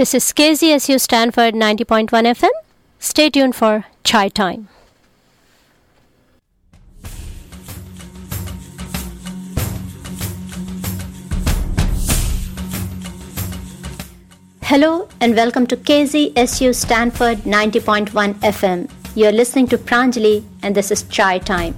This is KZSU Stanford 90.1 FM. Stay tuned for Chai Time. Hello and welcome to KZSU Stanford 90.1 FM. You're listening to Pranjali and this is Chai Time.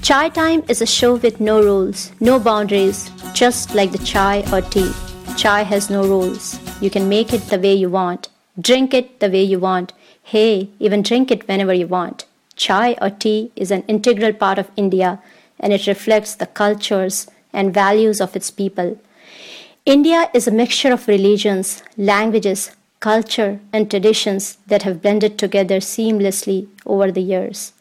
Chai Time is a show with no rules, no boundaries, just like the chai or tea. Chai has no rules. You can make it the way you want, drink it the way you want. Hey, even drink it whenever you want. Chai or tea is an integral part of India and it reflects the cultures and values of its people. India is a mixture of religions, languages, culture, and traditions that have blended together seamlessly over the years.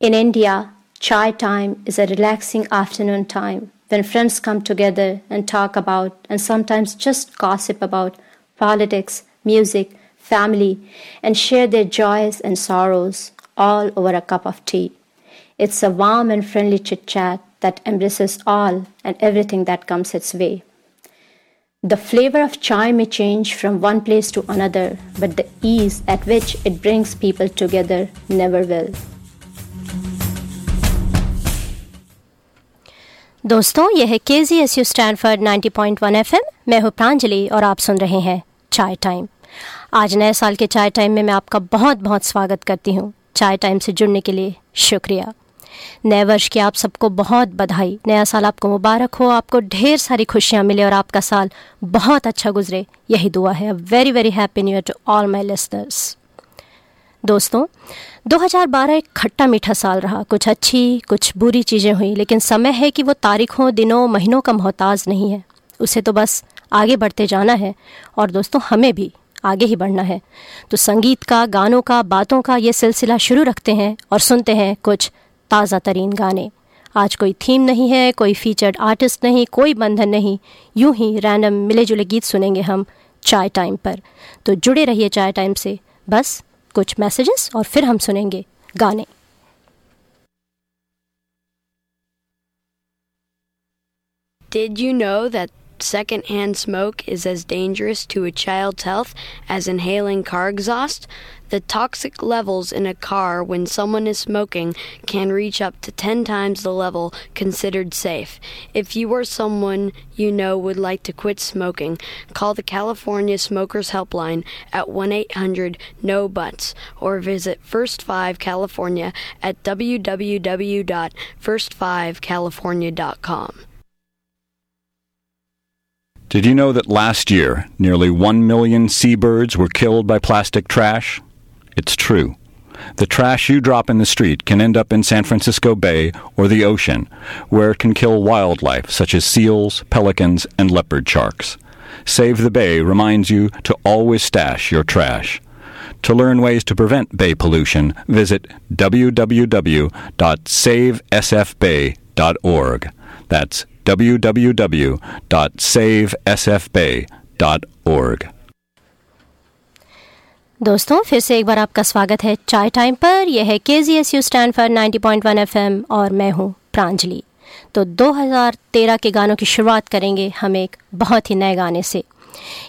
In India, chai time is a relaxing afternoon time when friends come together and talk about and sometimes just gossip about politics, music, family, and share their joys and sorrows all over a cup of tea. It's a warm and friendly chit chat that embraces all and everything that comes its way. The flavor of chai may change from one place to another, but the ease at which it brings people together never will. दोस्तों, यह है K Z S U Stanford ninety point one F M मैं हूँ प्रांजलि और आप सुन रहे हैं चाय टाइम। आज नए साल के चाय टाइम में मैं आपका बहुत बहुत स्वागत करती हूँ। चाय टाइम से जुड़ने के लिए शुक्रिया। नए वर्ष की आप सबको बहुत बधाई। नया साल आपको मुबारक हो, आपको ढेर सारी खुशियाँ मिले और आपका साल बहुत अच्छा गुजरे। यही दुआ है। Very very happy new year to all my listeners दोस्तों 2012 एक खट्टा मीठा साल रहा। कुछ अच्छी, कुछ बुरी चीज़ें हुई, लेकिन समय है कि वो तारीखों, दिनों, महीनों का मोहताज नहीं है। उसे तो बस आगे बढ़ते जाना है और दोस्तों, हमें भी आगे ही बढ़ना है। तो संगीत का, गानों का, बातों का ये सिलसिला शुरू रखते हैं और सुनते हैं कुछ ताज़ा तरीन गाने। आज कोई थीम नहीं है, कोई फीचर्ड आर्टिस्ट नहीं, कोई बंधन नहीं। यूँ ही रैंडम मिले जुले गीत सुनेंगे हम चाय टाइम पर। तो जुड़े रहिए चाय टाइम से। बस कुछ मैसेजेस और फिर हम सुनेंगे गाने। Did you know that secondhand smoke is as dangerous to a child's health as inhaling car exhaust? The toxic levels in a car when someone is smoking can reach up to 10 times the level considered safe. If you or someone you know would like to quit smoking, call the California Smokers Helpline at 1 800 No Butts or visit First Five California at www.first5california.com. Did you know that last year nearly 1 million seabirds were killed by plastic trash? It's true. The trash you drop in the street can end up in San Francisco Bay or the ocean, where it can kill wildlife such as seals, pelicans, and leopard sharks. Save the Bay reminds you to always stash your trash. To learn ways to prevent bay pollution, visit www.savesfbay.org. That's www.savesfbay.org. दोस्तों, फिर से एक बार आपका स्वागत है चाय time पर। यह है K Z S U stand for ninety point one F M और मैं हूँ प्रांजलि। तो 2013 के गानों की शुरुआत करेंगे हम एक बहुत ही नए गाने से।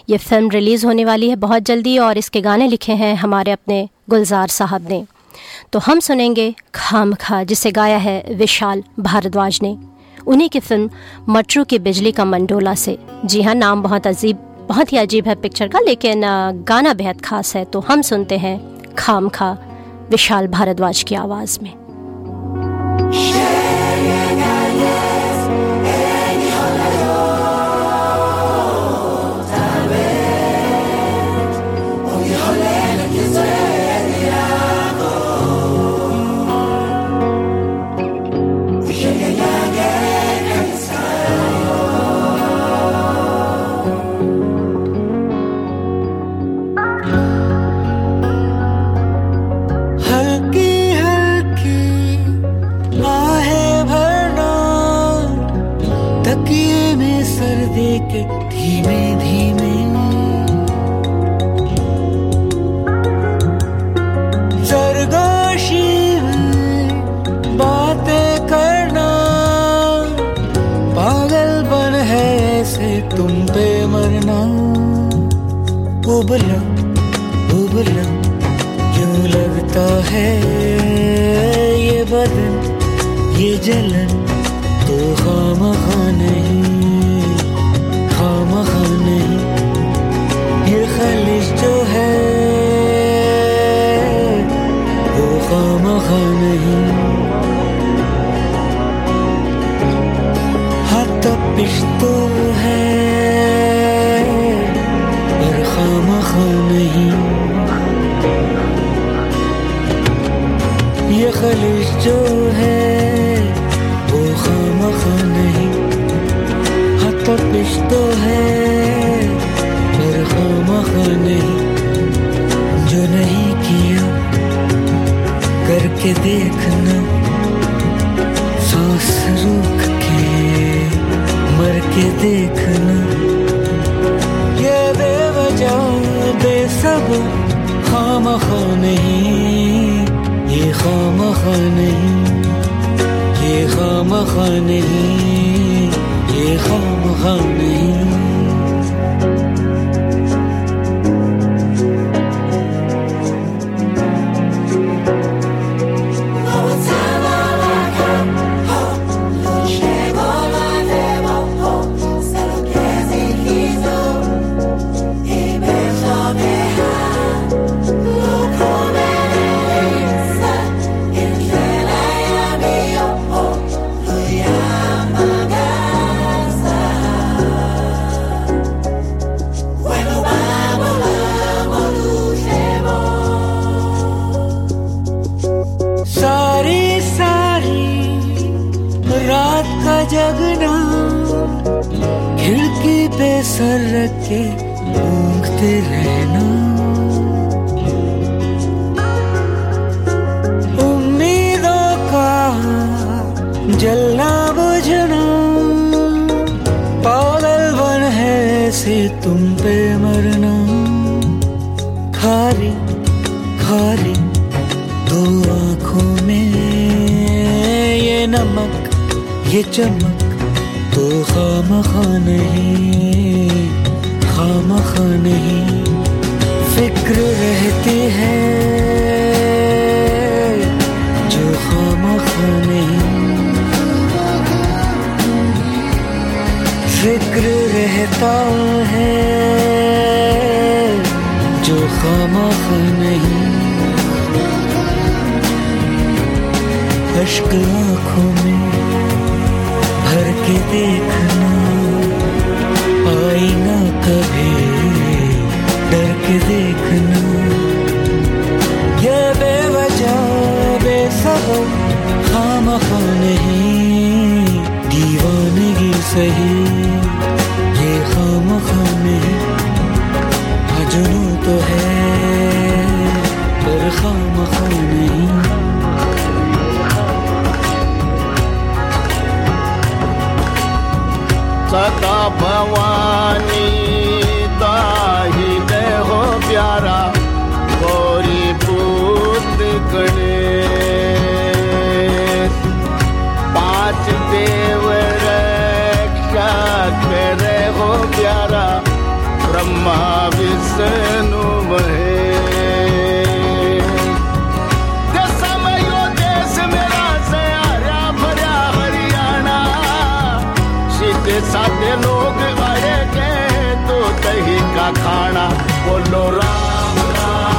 ये फ़िल्म रिलीज़ होने वाली है बहुत जल्दी और इसके गाने लिखे हैं हमारे अपने गुलजार साहब ने। तो हम सुनेंगे खाम खा जिसे गाया है विशाल भारद्वाज ने। उन्हीं की फ़िल्म मटरू की बिजली का मंडोला से। जी हाँ नाम बहुत अजीब, बहुत ही अजीब है पिक्चर का, लेकिन गाना बेहद खास है तो हम सुनते हैं खाम खा विशाल भारद्वाज की आवाज़ में। है ये बदन ये जलन। ये खलिश जो है, वो खाम नहीं। हाँ तपिश तो है, पर खाम नहीं। जो नहीं किया, करके देखना। सांस रुक के मर के देखना। ये बेवजह बेसब खाम नहीं। ये खाम खा नहीं ये खाम खा नहीं ये खाम खा नहीं सर रख के भूखते रहना। उम्मीदों का जलना बुझना। पागल बन है से तुम पे मरना। खारी खारी दो आँखों में। ये नमक, ये चमक खाम खा नहीं खाम खा नहीं, फ़िक्र रहती है जो खाम खा नहीं। फ़िक्र रहता है जो खाम खा नहीं। अश्क आँखों में के देखना। आईना कभी डर के देखना। ये बेवजह बेसबब खाम खा नहीं, दीवानगी सही। ये खाम खा नहीं जुनू तो है, पर खाम खा नहीं। सदा भवानी, ताही दे हो प्यारा, गौरी पूत गणेश पाँच देव रक्षा करे हो प्यारा, ब्रह्मा, विष्णु खाना बोलो राम राम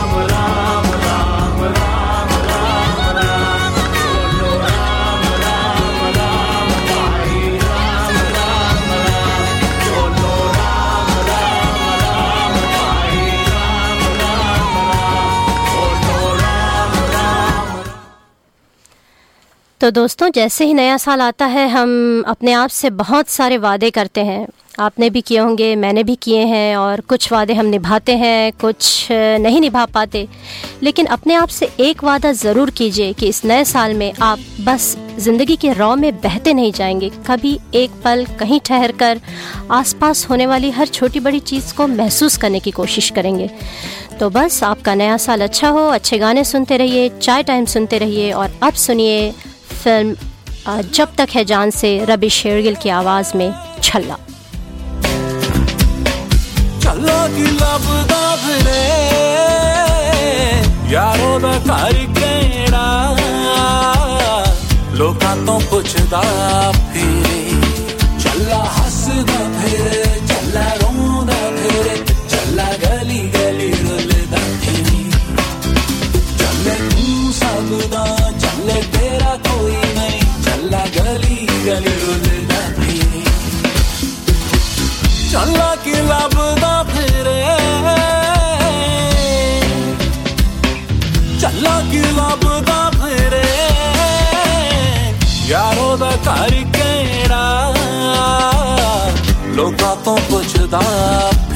तो दोस्तों जैसे ही नया साल आता है हम अपने आप से बहुत सारे वादे करते हैं आपने भी किए होंगे, मैंने भी किए हैं और कुछ वादे हम निभाते हैं, कुछ नहीं निभा पाते। लेकिन अपने आप से एक वादा ज़रूर कीजिए कि इस नए साल में आप बस ज़िंदगी के रॉ में बहते नहीं जाएँगे। कभी एक पल कहीं ठहर कर आसपास होने वाली हर छोटी बड़ी चीज़ को महसूस करने की कोशिश करेंगे। तो बस आपका नया साल अच्छा हो, अच्छे गाने सुनते रहिए, चाय टाइम सुनते रहिए और अब सुनिए फ़िल्म जब तक है जान से रबी शेरगिल की आवाज़ में छल्ला। चल ਚੱਲੋ ਕੀ ਲੱਭਦਾ ਫਿਰੇ ਯਾਰੋ ਦਾ ਘਰ ਕਿਹੜਾ ਲੋਕਾਂ ਤੋਂ ਪੁੱਛਦਾ ਫਿਰੇ ਚੱਲਾ ਹੱਸਦਾ ਫਿਰੇ ਚੱਲਾ up.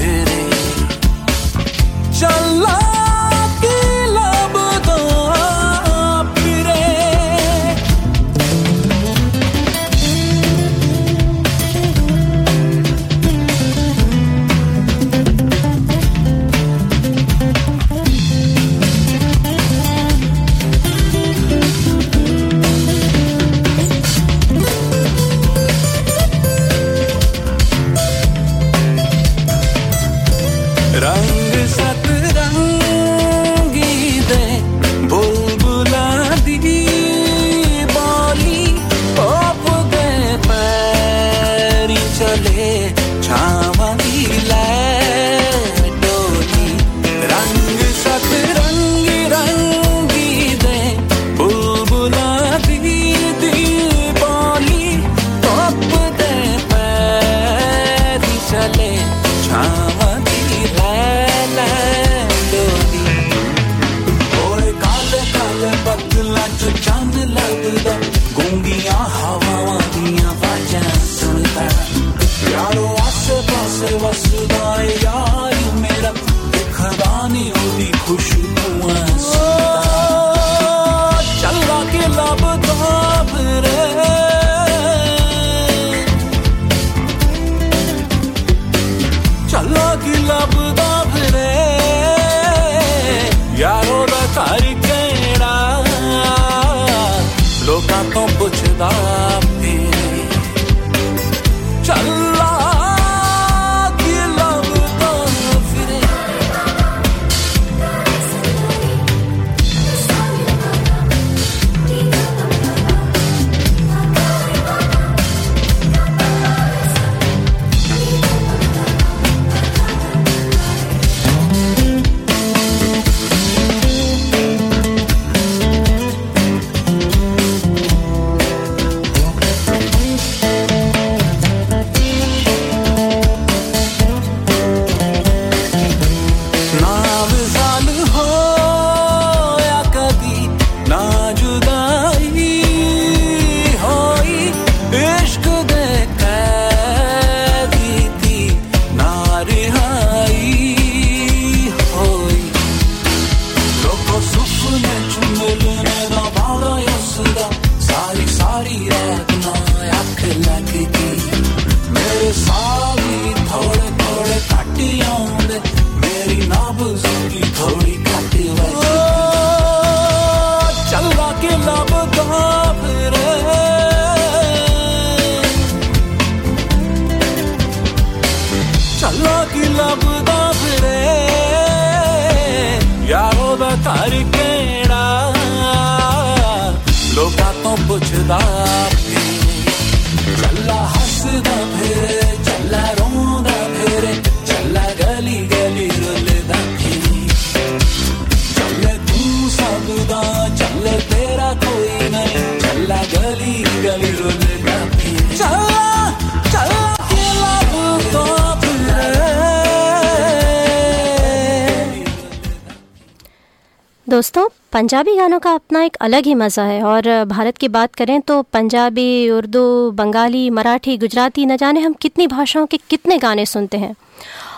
पंजाबी गानों का अपना एक अलग ही मज़ा है। और भारत की बात करें तो पंजाबी, उर्दू, बंगाली, मराठी, गुजराती, न जाने हम कितनी भाषाओं के कितने गाने सुनते हैं।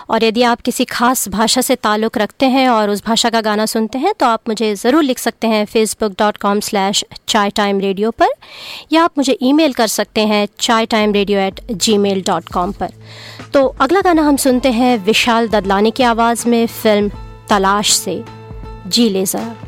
और यदि आप किसी खास भाषा से ताल्लुक़ रखते हैं और उस भाषा का गाना सुनते हैं तो आप मुझे ज़रूर लिख सकते हैं Facebook dot com slash chai time radio पर, या आप मुझे ईमेल कर सकते हैं chai time radio at Gmail dot com पर। तो अगला गाना हम सुनते हैं विशाल ददलानी की आवाज़ में, फ़िल्म तलाश से। जी ले ज़रा।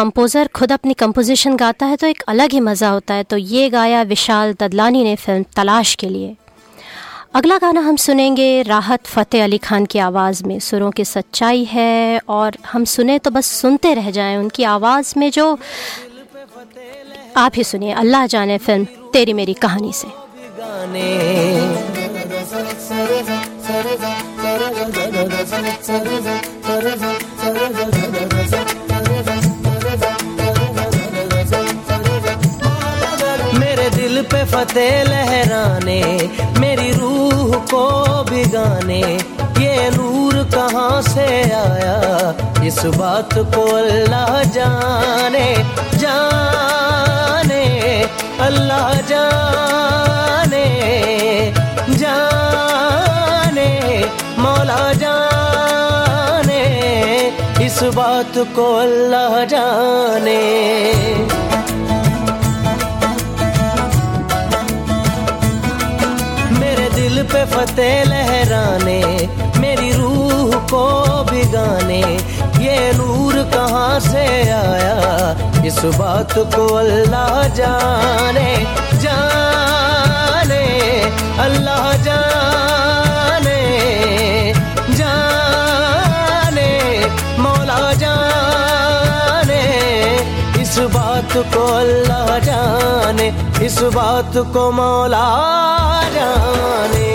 कंपोज़र खुद अपनी कंपोजिशन गाता है तो एक अलग ही मज़ा होता है। तो ये गाया विशाल ददलानी ने फ़िल्म तलाश के लिए। अगला गाना हम सुनेंगे राहत फ़तेह अली खान की आवाज़ में। सुरों की सच्चाई है और हम सुने तो बस सुनते रह जाएँ उनकी आवाज़ में जो आप ही सुनिए। अल्लाह जाने फ़िल्म तेरी मेरी कहानी से। दिल पे फतेह लहराने, मेरी रूह को भिगाने, ये नूर कहाँ से आया? इस बात को अल्लाह जाने जाने, अल्लाह जाने जाने, मौला जाने, इस बात को अल्लाह जाने। पे फतेह लहराने, मेरी रूह को भिगाने ये नूर कहाँ से आया? इस बात को अल्लाह जाने जाने। अल्लाह जाने जाने। मौला जाने। इस बात को अल्लाह जाने, इस बात को मौला जाने।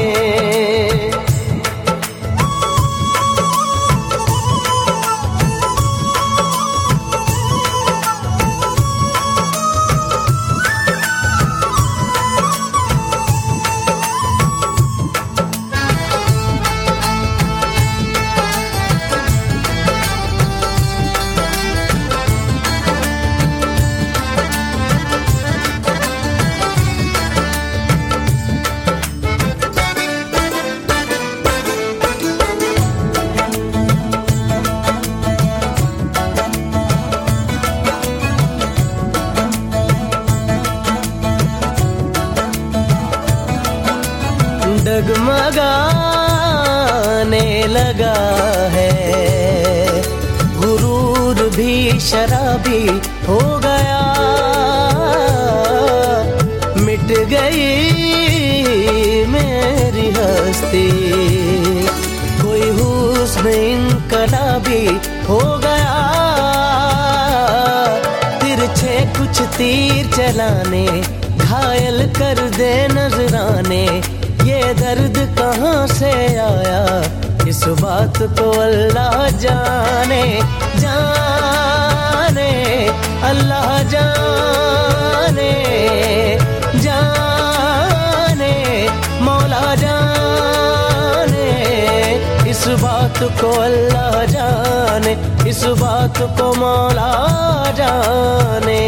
जगमगाने लगा है। गुरूर भी, शराबी हो गया। मिट गई मेरी हस्ती। कोई हुस्न इनकलाबी हो गया। तिरछे कुछ तीर चलाने, घायल कर दे नजराने। ये दर्द कहाँ से आया? इस बात को अल्लाह जाने जाने, अल्लाह जाने जाने, मौला जाने। इस बात को अल्लाह जाने, इस बात को मौला जाने।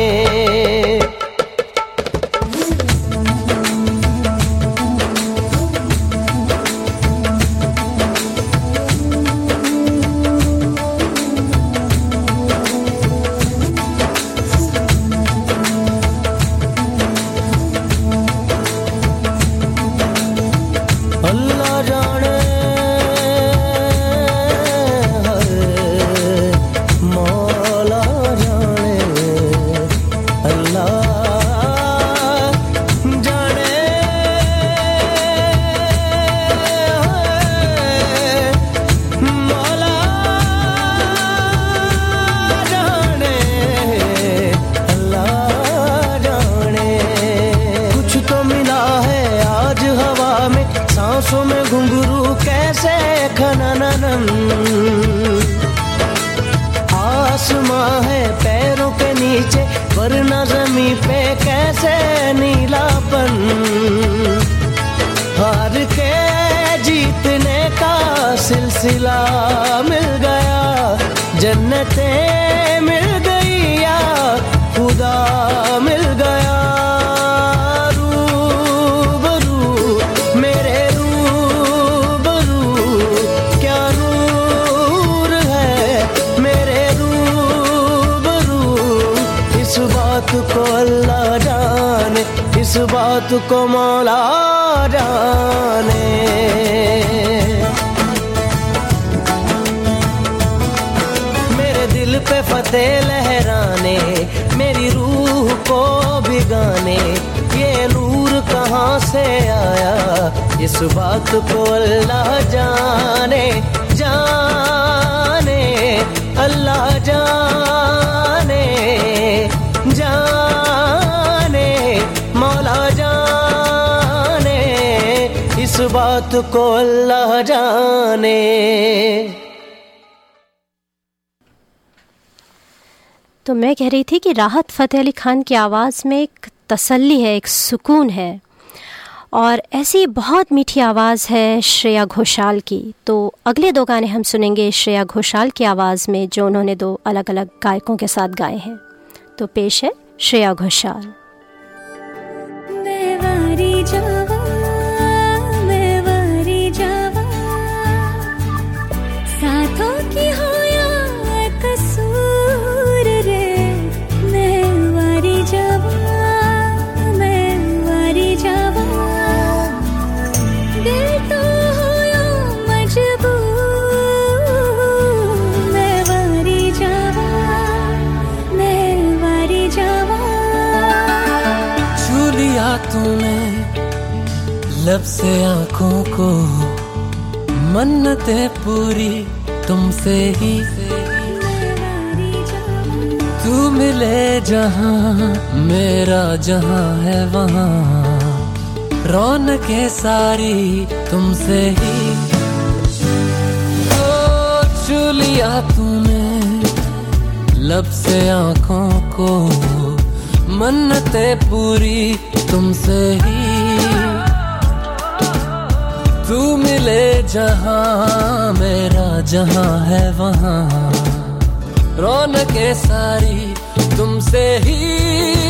वरना जमी पे कैसे नीलापन? हार के जीतने का सिलसिला मिल गया जन्नतें मिल बात को मौला जाने। मेरे दिल पे फतेह लहराने, मेरी रूह को भिगाने ये नूर कहाँ से आया? इस बात को अल्लाह जाने जाने। अल्लाह जाने। इस बात को अल्लाह जाने। तो मैं कह रही थी कि राहत फ़तेह अली खान की आवाज़ में एक तसल्ली है एक सुकून है। और ऐसी बहुत मीठी आवाज़ है श्रेया घोषाल की। तो अगले दो गाने हम सुनेंगे श्रेया घोषाल की आवाज़ में जो उन्होंने दो अलग अलग गायकों के साथ गाए हैं। तो पेश है श्रेया घोषाल। लिया तूने लब से आँखों को। मन्नतें पूरी तुमसे ही। तू मिले जहाँ, मेरा जहाँ है वहाँ। रौनकें सारी तुमसे ही। ओ, छू लिया तूने, लब से आँखों को। मन्नतें पूरी तुमसे ही। तू मिले जहाँ, मेरा जहाँ है वहाँ। रौनकें सारी तुमसे ही।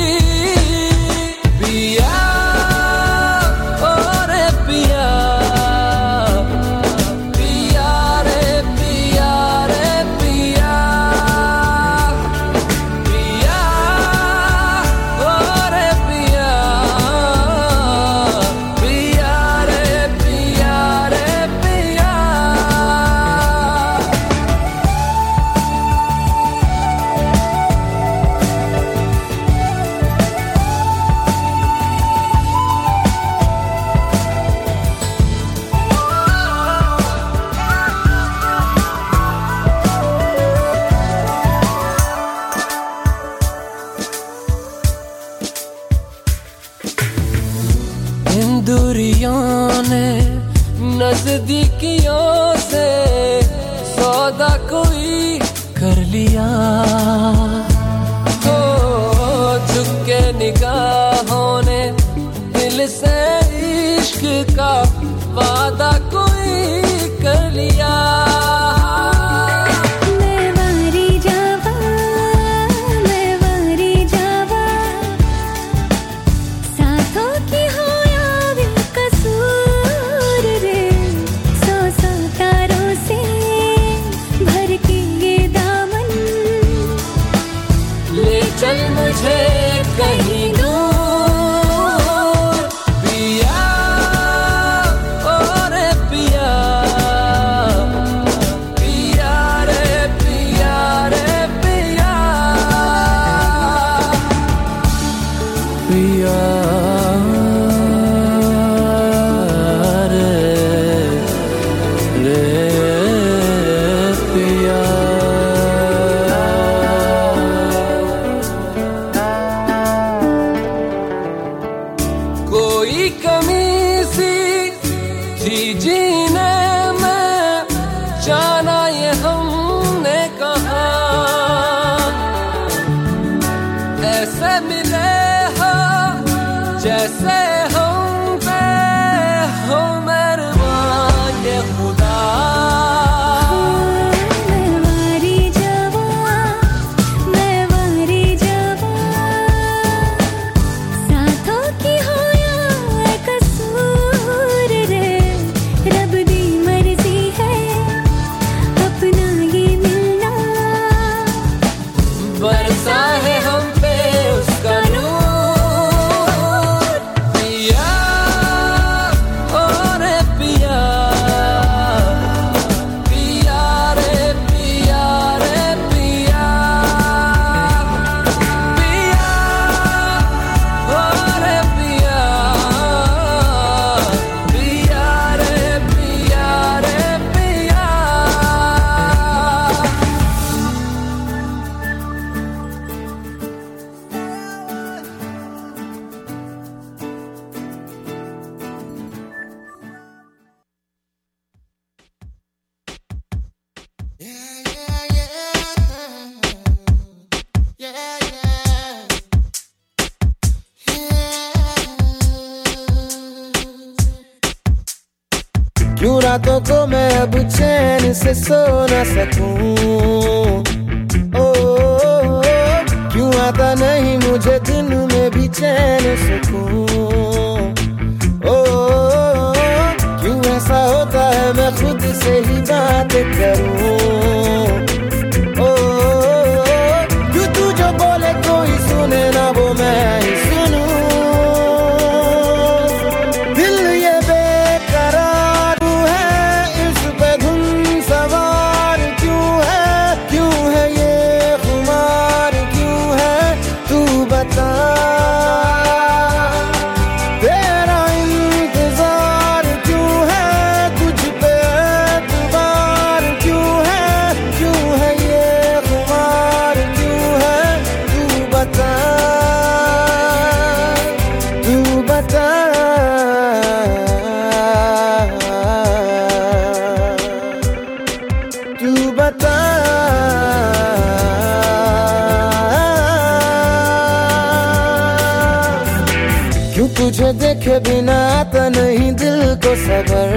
तुझे देखे बिना तो नहीं दिल को सबर।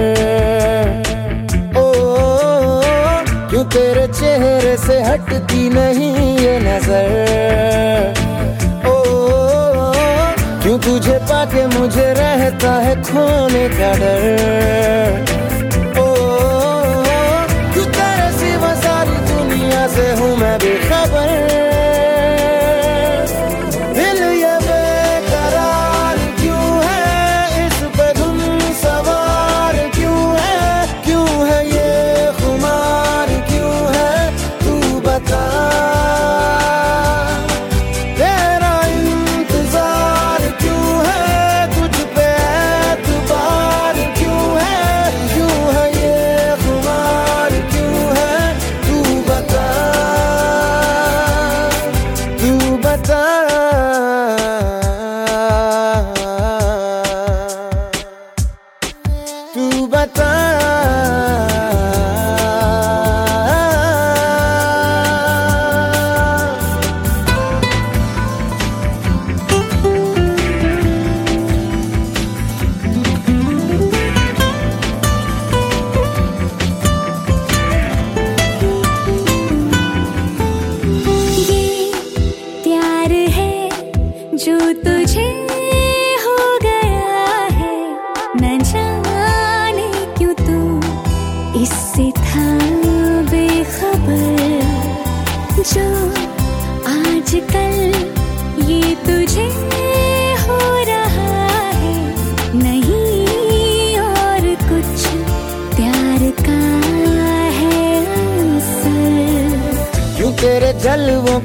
ओ, ओ, ओ क्यों तेरे चेहरे से हटती नहीं ये नज़र? ओ, ओ क्यों तुझे पाके मुझे रहता है खोने का डर?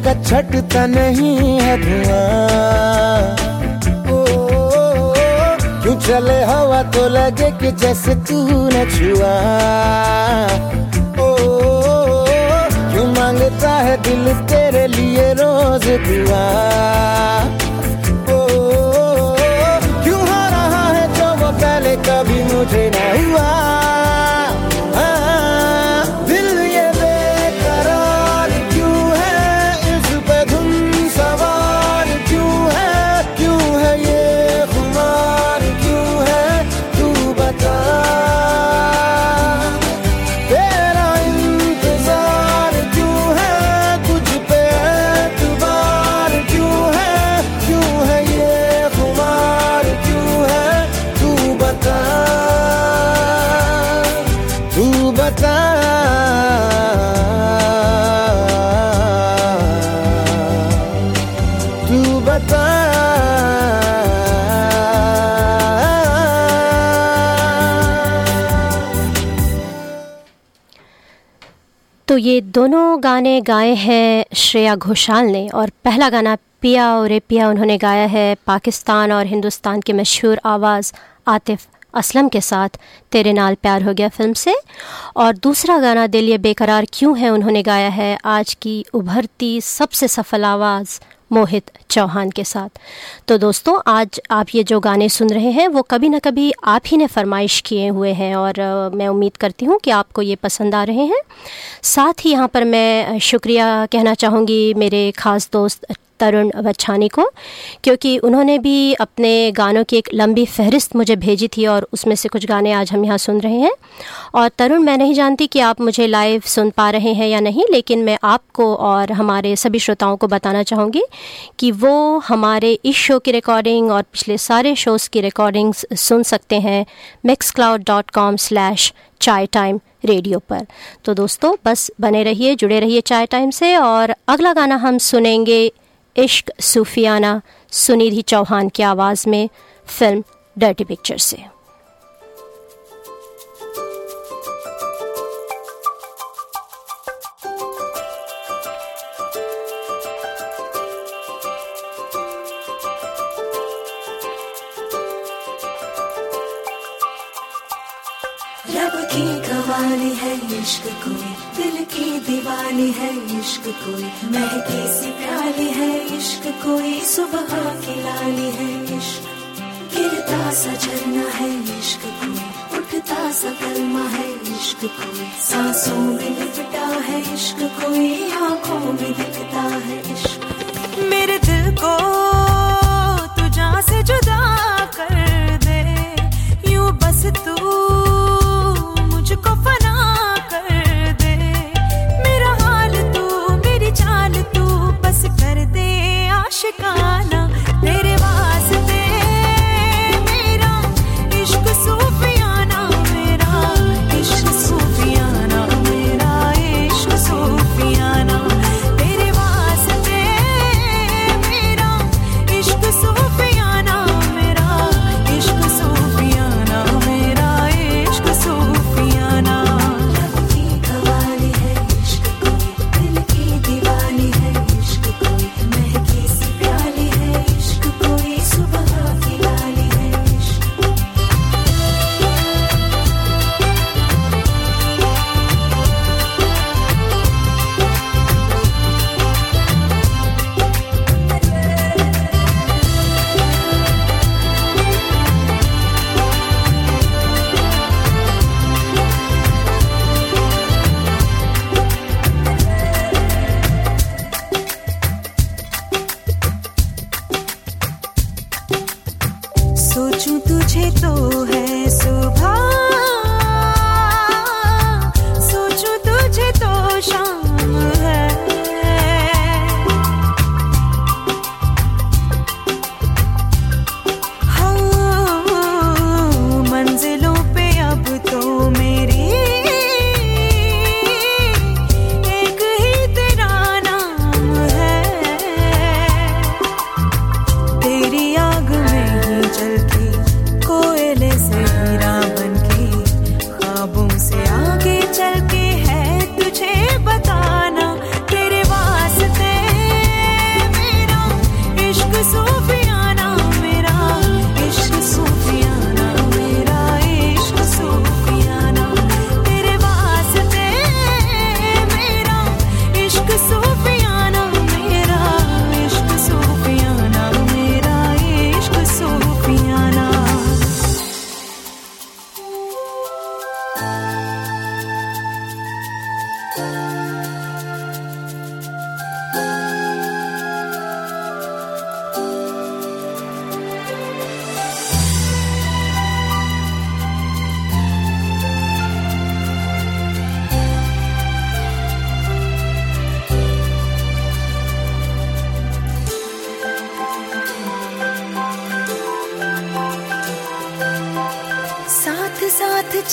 का छटता नहीं है धुआँ। क्यों चले हवा तो लगे कि जैसे तूने छुआ। ओ, क्यों माँगता है दिल तेरे लिए रोज दुआ। तो ये दोनों गाने गाए हैं श्रेया घोषाल ने और पहला गाना पिया और पिया उन्होंने गाया है पाकिस्तान और हिंदुस्तान के मशहूर आवाज़ आतिफ असलम के साथ, तेरे नाल प्यार हो गया फ़िल्म से। और दूसरा गाना दिल ये बेकरार क्यों है उन्होंने गाया है आज की उभरती सबसे सफल आवाज़ मोहित चौहान के साथ। तो दोस्तों, आज आप ये जो गाने सुन रहे हैं, वो कभी ना कभी आप ही ने फरमाइश किए हुए हैं और मैं उम्मीद करती हूँ कि आपको ये पसंद आ रहे हैं। साथ ही यहाँ पर मैं शुक्रिया कहना चाहूँगी मेरे ख़ास दोस्त तरुण वच्छानी को, क्योंकि उन्होंने भी अपने गानों की एक लंबी फहरिस्त मुझे भेजी थी और उसमें से कुछ गाने आज हम यहाँ सुन रहे हैं। और तरुण, मैं नहीं जानती कि आप मुझे लाइव सुन पा रहे हैं या नहीं, लेकिन मैं आपको और हमारे सभी श्रोताओं को बताना चाहूँगी कि वो हमारे इस शो की रिकॉर्डिंग और पिछले सारे शोज़ की रिकॉर्डिंग्स सुन सकते हैं Mixcloud dot com slash chai time radio पर। तो दोस्तों, बस बने रहिए, जुड़े रहिए चाय टाइम से और अगला गाना हम सुनेंगे इश्क सूफियाना, सुनिधि चौहान की आवाज़ में, फ़िल्म डर्टी पिक्चर से। कवाली है इश्क कोई, दिल की दीवानी है इश्क कोई, महकी सी प्याली है इश्क कोई, सुबह की लाली है इश्क। गिरता सा झरना है इश्क कोई, उठता सा कलमा है इश्क कोई, सांसों में लिपटा है इश्क कोई, आँखों में दिखता है इश्क। मेरे दिल को तू जहाँ से जुदा कर दे, यूँ बस तू to go find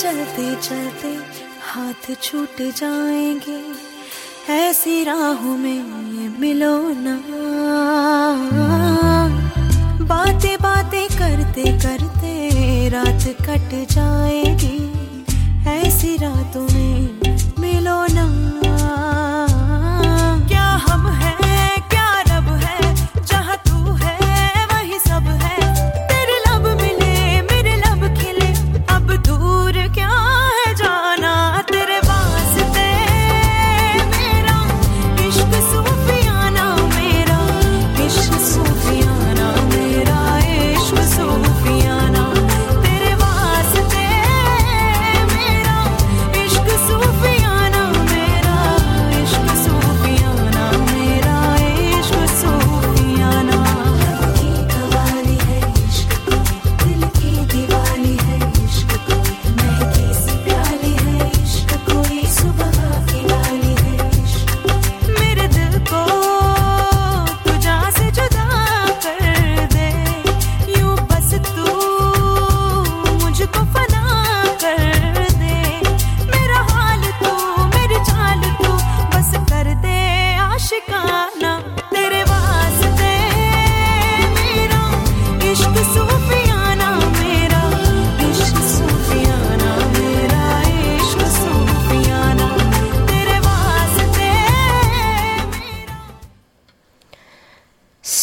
चलते चलते हाथ छूट जाएँगे। ऐसी राहों में मिलो ना। बातें बातें करते करते रात कट जाएगी। ऐसी रातों में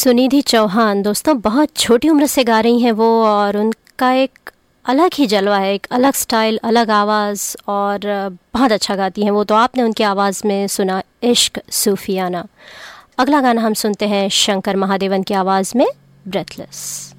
सुनिधि चौहान, दोस्तों, बहुत छोटी उम्र से गा रही हैं वो और उनका एक अलग ही जलवा है, एक अलग स्टाइल, अलग आवाज़ और बहुत अच्छा गाती हैं वो। तो आपने उनकी आवाज़ में सुना इश्क सूफियाना। अगला गाना हम सुनते हैं शंकर महादेवन की आवाज़ में ब्रेथलेस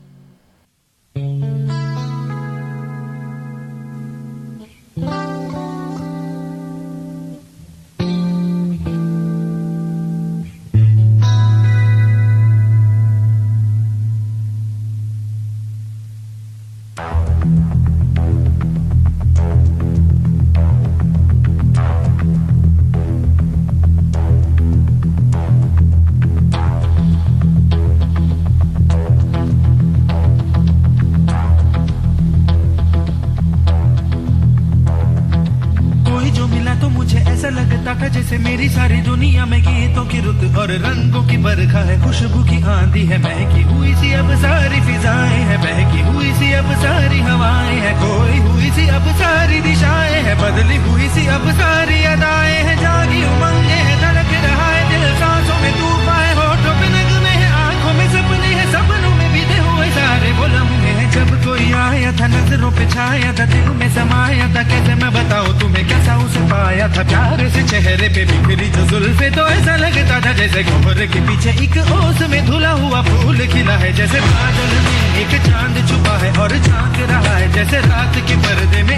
वजह से मेरी सारी दुनिया में गीतों की रुत और रंगों की बरखा है, खुशबू की आंधी है, महकी हुई सी अब सारी फिजाएँ है, महकी हुई सी अब सारी हवाएँ है कोई हुई सी अब सारी दिशाएँ है, बदली हुई सी अब सारी अदाएँ है, जागी उमंग था नज़रों पे छाया था, दिल में समाया था। कैसे मैं बताऊँ तुम्हें कैसा उसे पाया था? प्यार से चेहरे पे बिखरी जो जुल्फे तो ऐसा लगता था जैसे घोर के पीछे एक ओस में धुला हुआ फूल खिला है। जैसे बादल में एक चाँद छुपा है और झाँक रहा है, जैसे रात के पर्दे में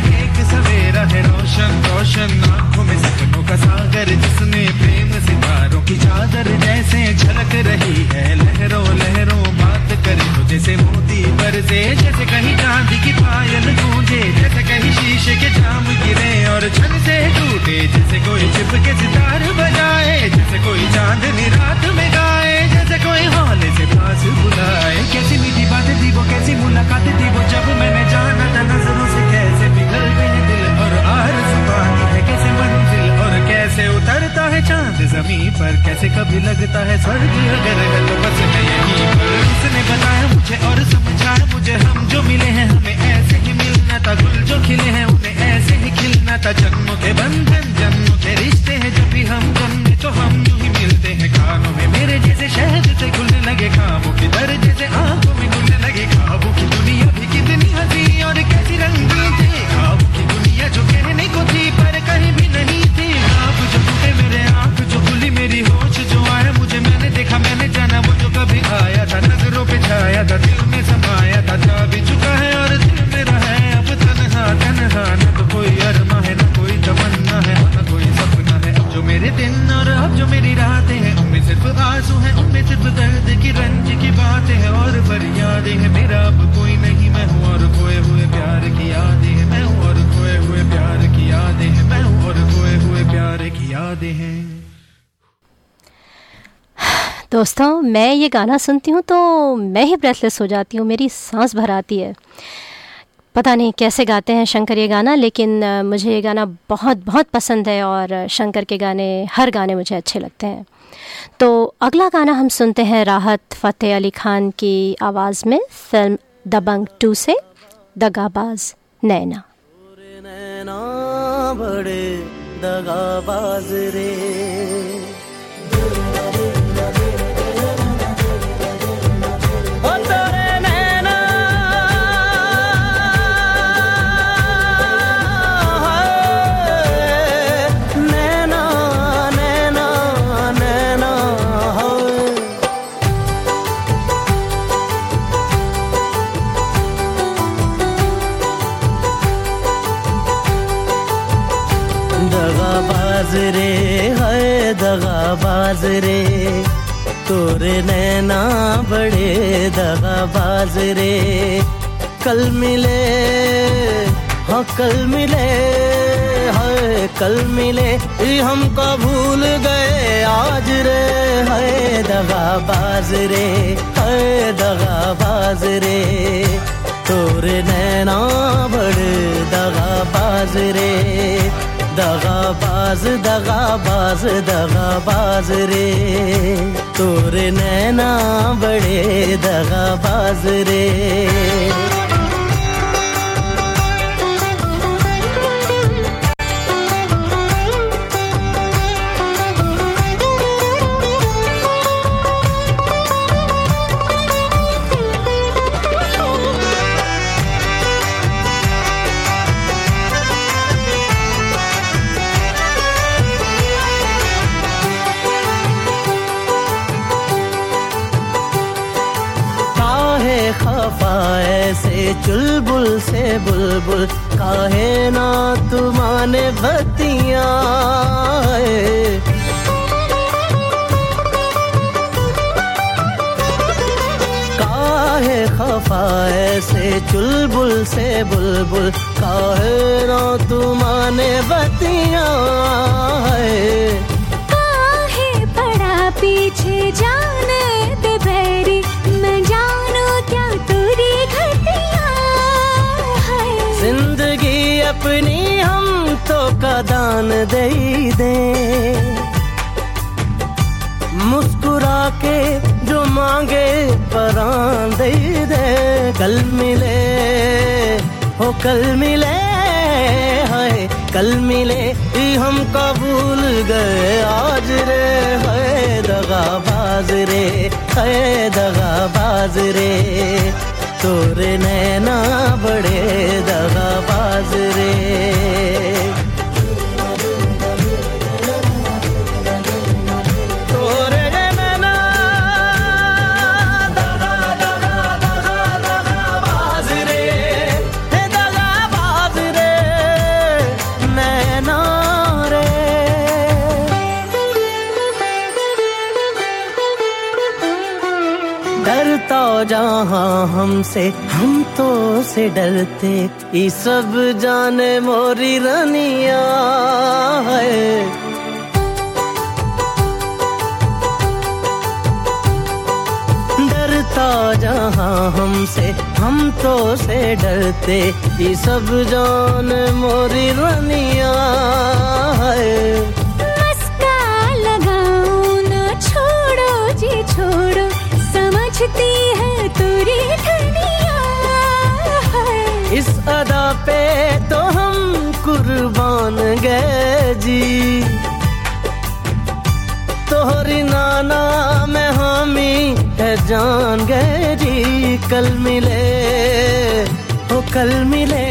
ये गाना सुनती हूँ तो मैं ही ब्रेथलेस हो जाती हूँ, मेरी सांस भर आती है। पता नहीं कैसे गाते हैं शंकर ये गाना, लेकिन मुझे ये गाना बहुत बहुत पसंद है और शंकर के गाने, हर गाने मुझे अच्छे लगते हैं। तो अगला गाना हम सुनते हैं राहत फ़तेह अली खान की आवाज़ में, फ़िल्म दबंग टू से, दगाबाज नैना। नैना बड़े दगाबाज रे। तोरे नैना बड़े दगाबाज रे। कल मिले हाँ कल मिले है कल मिले। हमको भूल गए आज रे है दगाबाज रे है दगाबाज रे। तोरे नैना बड़े दगाबाज रे। दगाबाज दगाबाज दगाबाज रे। तोरे नैना बड़े दगा दगाबाज रे। चुलबुल से बुलबुल, काहे ना तुमाने बतिया काहे खफा ऐसे चुलबुल से बुलबुल, काहे ना तुमाने बतिया काहे पड़ा पीछे जाने अपनी हम तो कदान दे दे। मुस्कुरा के जो मांगे परान दे दे। कल मिले, हो कल मिले है कल मिले हम कबूल गए। आज रे है दगाबाज रे है दगाबाज रे। तोरे नैना बड़े दगाबाज रे। जहाँ हमसे, हम तो से डरते। ये सब जाने मोरी रनिया है। जहाँ हमसे, हम तो से डरते। ये सब जान मोरी रनिया है। पे तो हम कुर्बान गए जी। तोहरी नाना में हामी है जान गए जी, कल मिले हो कल मिले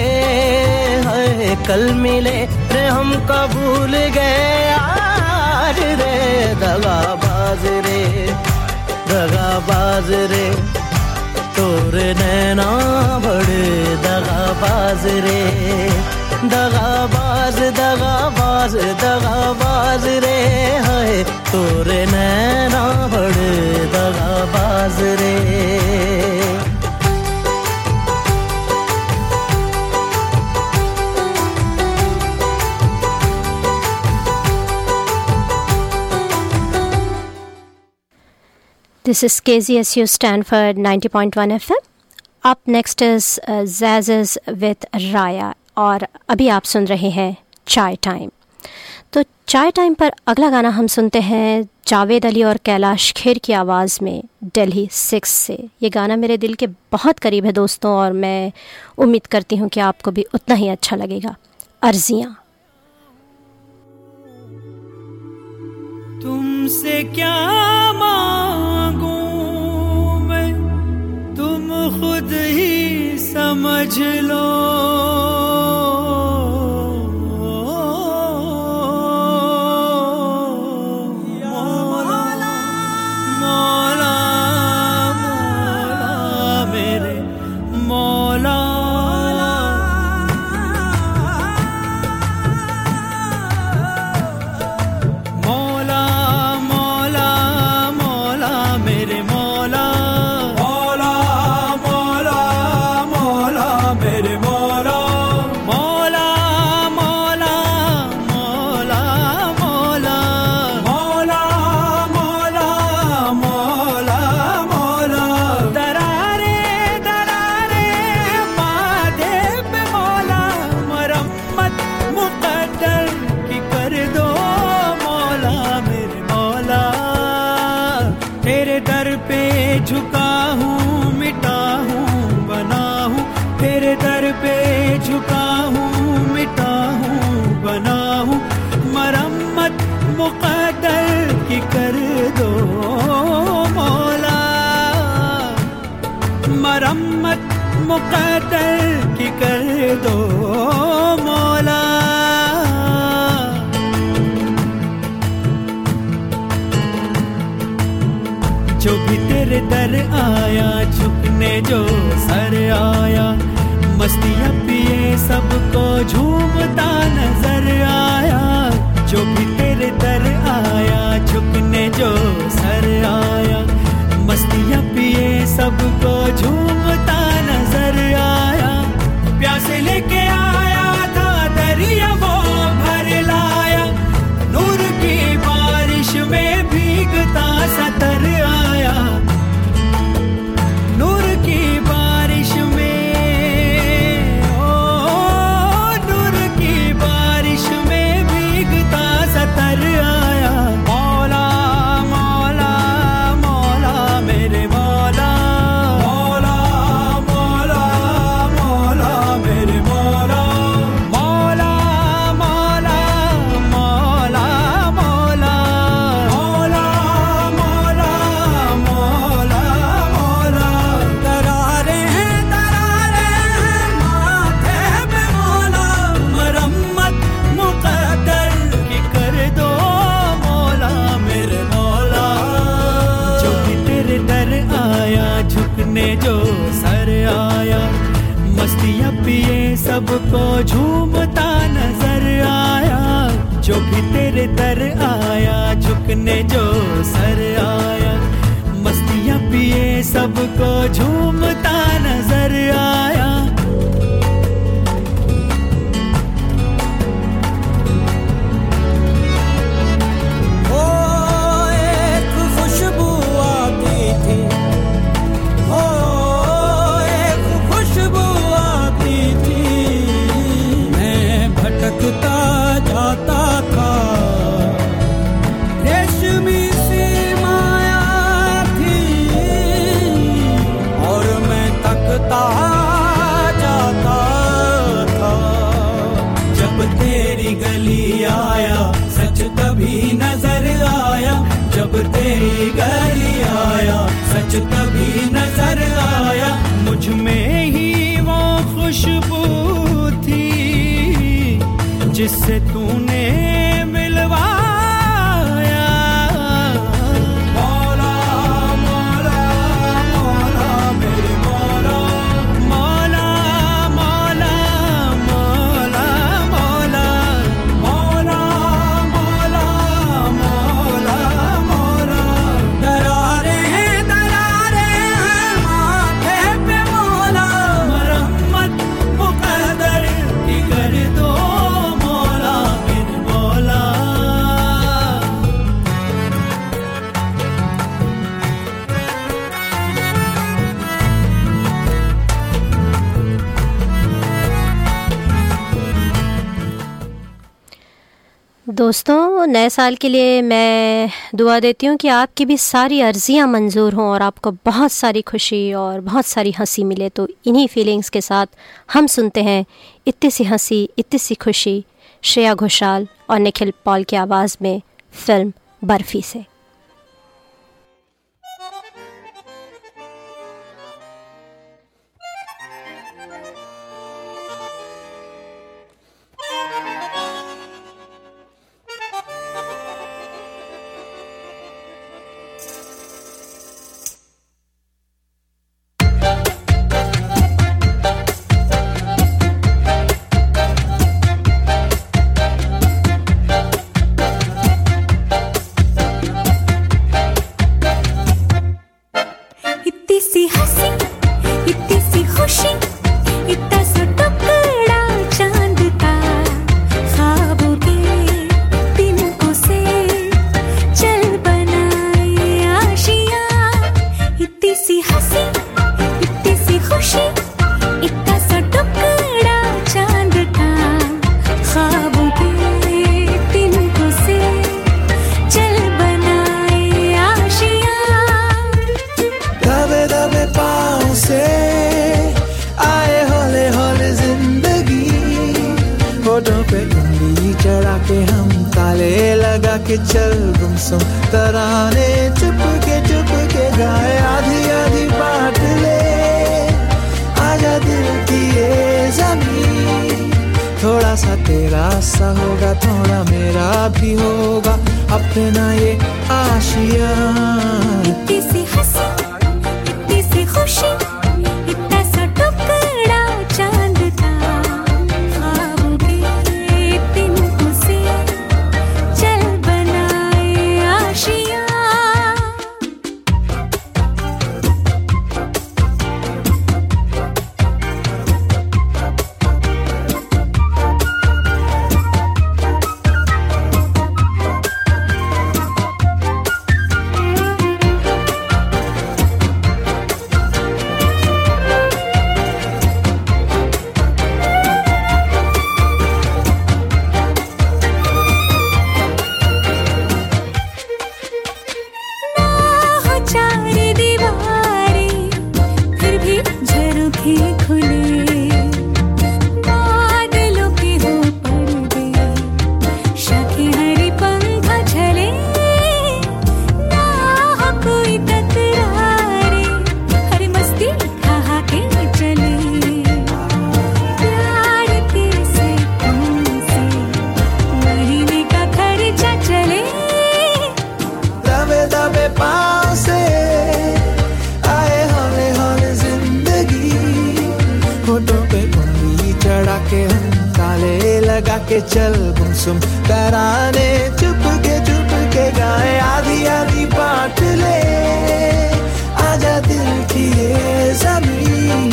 है कल मिले रे, हम कबूल गए आज रे, दगाबाज रे दगाबाज रे। तोरे नैना बड़े दगाबाज रे। दगाबाज दगाबाज दगाबाज रे। है तोरे नैना बड़े दगाबाज रे। ज के जी This is KZSU Stanford 90.1 FM. Up next is uh, is with Raya और अभी आप सुन रहे हैं चाय टाइम। तो चाय टाइम पर अगला गाना हम सुनते हैं जावेद अली और कैलाश खेर की आवाज़ में दिल्ली सिक्स से। ये गाना मेरे दिल के बहुत करीब है दोस्तों और मैं उम्मीद करती हूँ कि आपको भी उतना ही अच्छा लगेगा। अर्जियाँ। तुमसे क्या मांग खुद ही समझ लो। मुकदर की कर दो मौला। जो भी तेरे दर आया, झुकने जो सर आया, मस्तियाँ पिए, सबको झूमता नज़र आया। जो भी तेरे दर आया, झुकने जो सर आया, मस्तियाँ पिए, सबको झूमता नए साल के लिए मैं दुआ देती हूँ कि आपकी भी सारी अर्जियाँ मंजूर हों और आपको बहुत सारी खुशी और बहुत सारी हँसी मिले। तो इन्हीं फीलिंग्स के साथ हम सुनते हैं इतनी सी हँसी, इतनी सी खुशी, श्रेया घोषाल और निखिल पॉल की आवाज़ में फ़िल्म बर्फ़ी से। के चल गुमसुम तराने चुप के चुप के गाए आधी आधी बाट ले। आजा दिल की ये ज़मीन थोड़ा सा तेरा सा होगा, थोड़ा मेरा भी होगा, अपना ये आशिया। किसी हँसी के चल गुमसुम तराने चुप के चुप के गाए, आधी आधी बात ले। आजा दिल की ये ज़मीन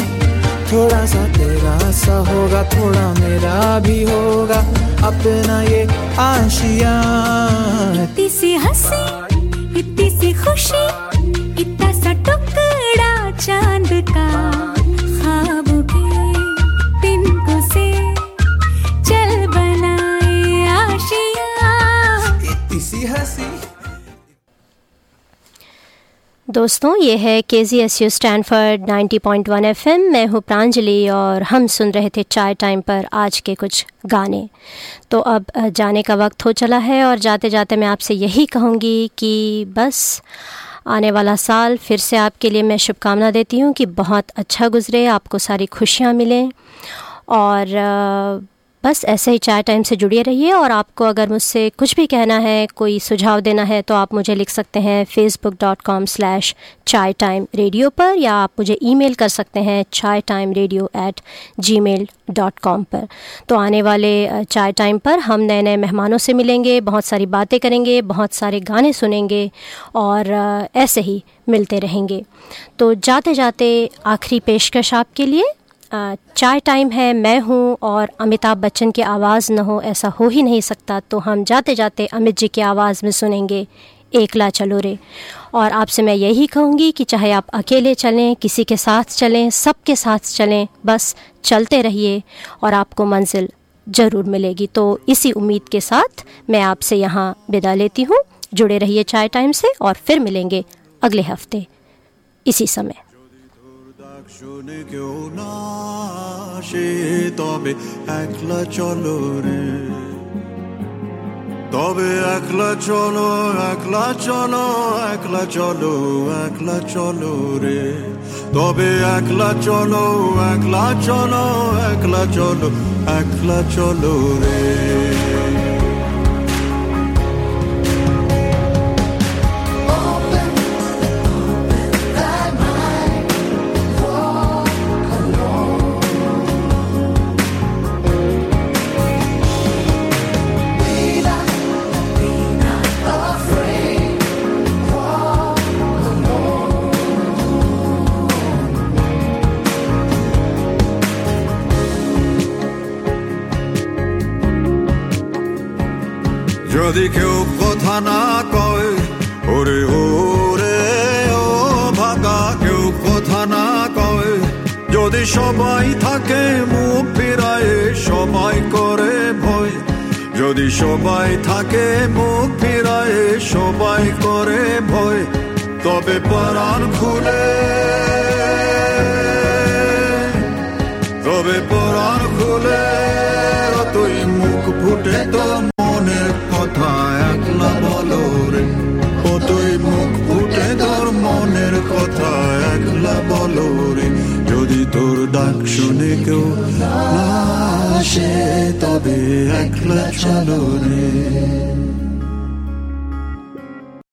थोड़ा सा तेरा सा होगा, थोड़ा मेरा भी होगा, अपना ये आशिया। इतनी सी हँसी, इतनी सी खुशी, इतना सा टुकड़ा चाँद दोस्तों, ये है K Z S U Stanford 90.1 FM मैं हूँ प्रांजलि और हम सुन रहे थे चाय टाइम पर आज के कुछ गाने। तो अब जाने का वक्त हो चला है और जाते जाते मैं आपसे यही कहूँगी कि बस, आने वाला साल फिर से आपके लिए मैं शुभकामना देती हूँ कि बहुत अच्छा गुजरे, आपको सारी खुशियाँ मिलें। और बस ऐसे ही चाय टाइम से जुड़े रहिए और आपको अगर मुझसे कुछ भी कहना है, कोई सुझाव देना है तो आप मुझे लिख सकते हैं Facebook dot com slash chai time radio पर या आप मुझे ईमेल कर सकते हैं chai time radio at Gmail dot com पर। तो आने वाले चाय टाइम पर हम नए नए मेहमानों से मिलेंगे, बहुत सारी बातें करेंगे, बहुत सारे गाने सुनेंगे और ऐसे ही मिलते रहेंगे। तो जाते जाते आखिरी पेशकश आपके लिए। चाय टाइम है, मैं हूँ और अमिताभ बच्चन की आवाज़ न हो, ऐसा हो ही नहीं सकता तो हम जाते जाते अमित जी की आवाज़ में सुनेंगे, एकला चलो रे। और आपसे मैं यही कहूँगी कि चाहे आप अकेले चलें, किसी के साथ चलें, सबके साथ चलें, बस चलते रहिए और आपको मंजिल ज़रूर मिलेगी। तो इसी उम्मीद के साथ मैं आपसे यहाँ विदा लेती हूँ। जुड़े रहिए चाय टाइम से और फिर मिलेंगे अगले हफ़्ते, इसी समय। শুনে কেউ না সে তবে একলা চলো রে। তবে একলা চলো একলা চলো একলা চলো একলা চলো রে। তবে একলা চলো একলা চলো একলা চলো একলা চলো রে। যদি কেউ কথা না কয়, ওরে ওরে, ও ভাগা, কেউ কথা না কয়। যদি সবাই থাকে মুখ ফিরায়, সবাই করে ভয়। যদি সবাই থাকে মুখ ফিরায়, সবাই করে ভয়। তবে পরাণ খুলে রে যদি তোর ডাক শুনে কেউ না আসে তবে একলা চলো রে।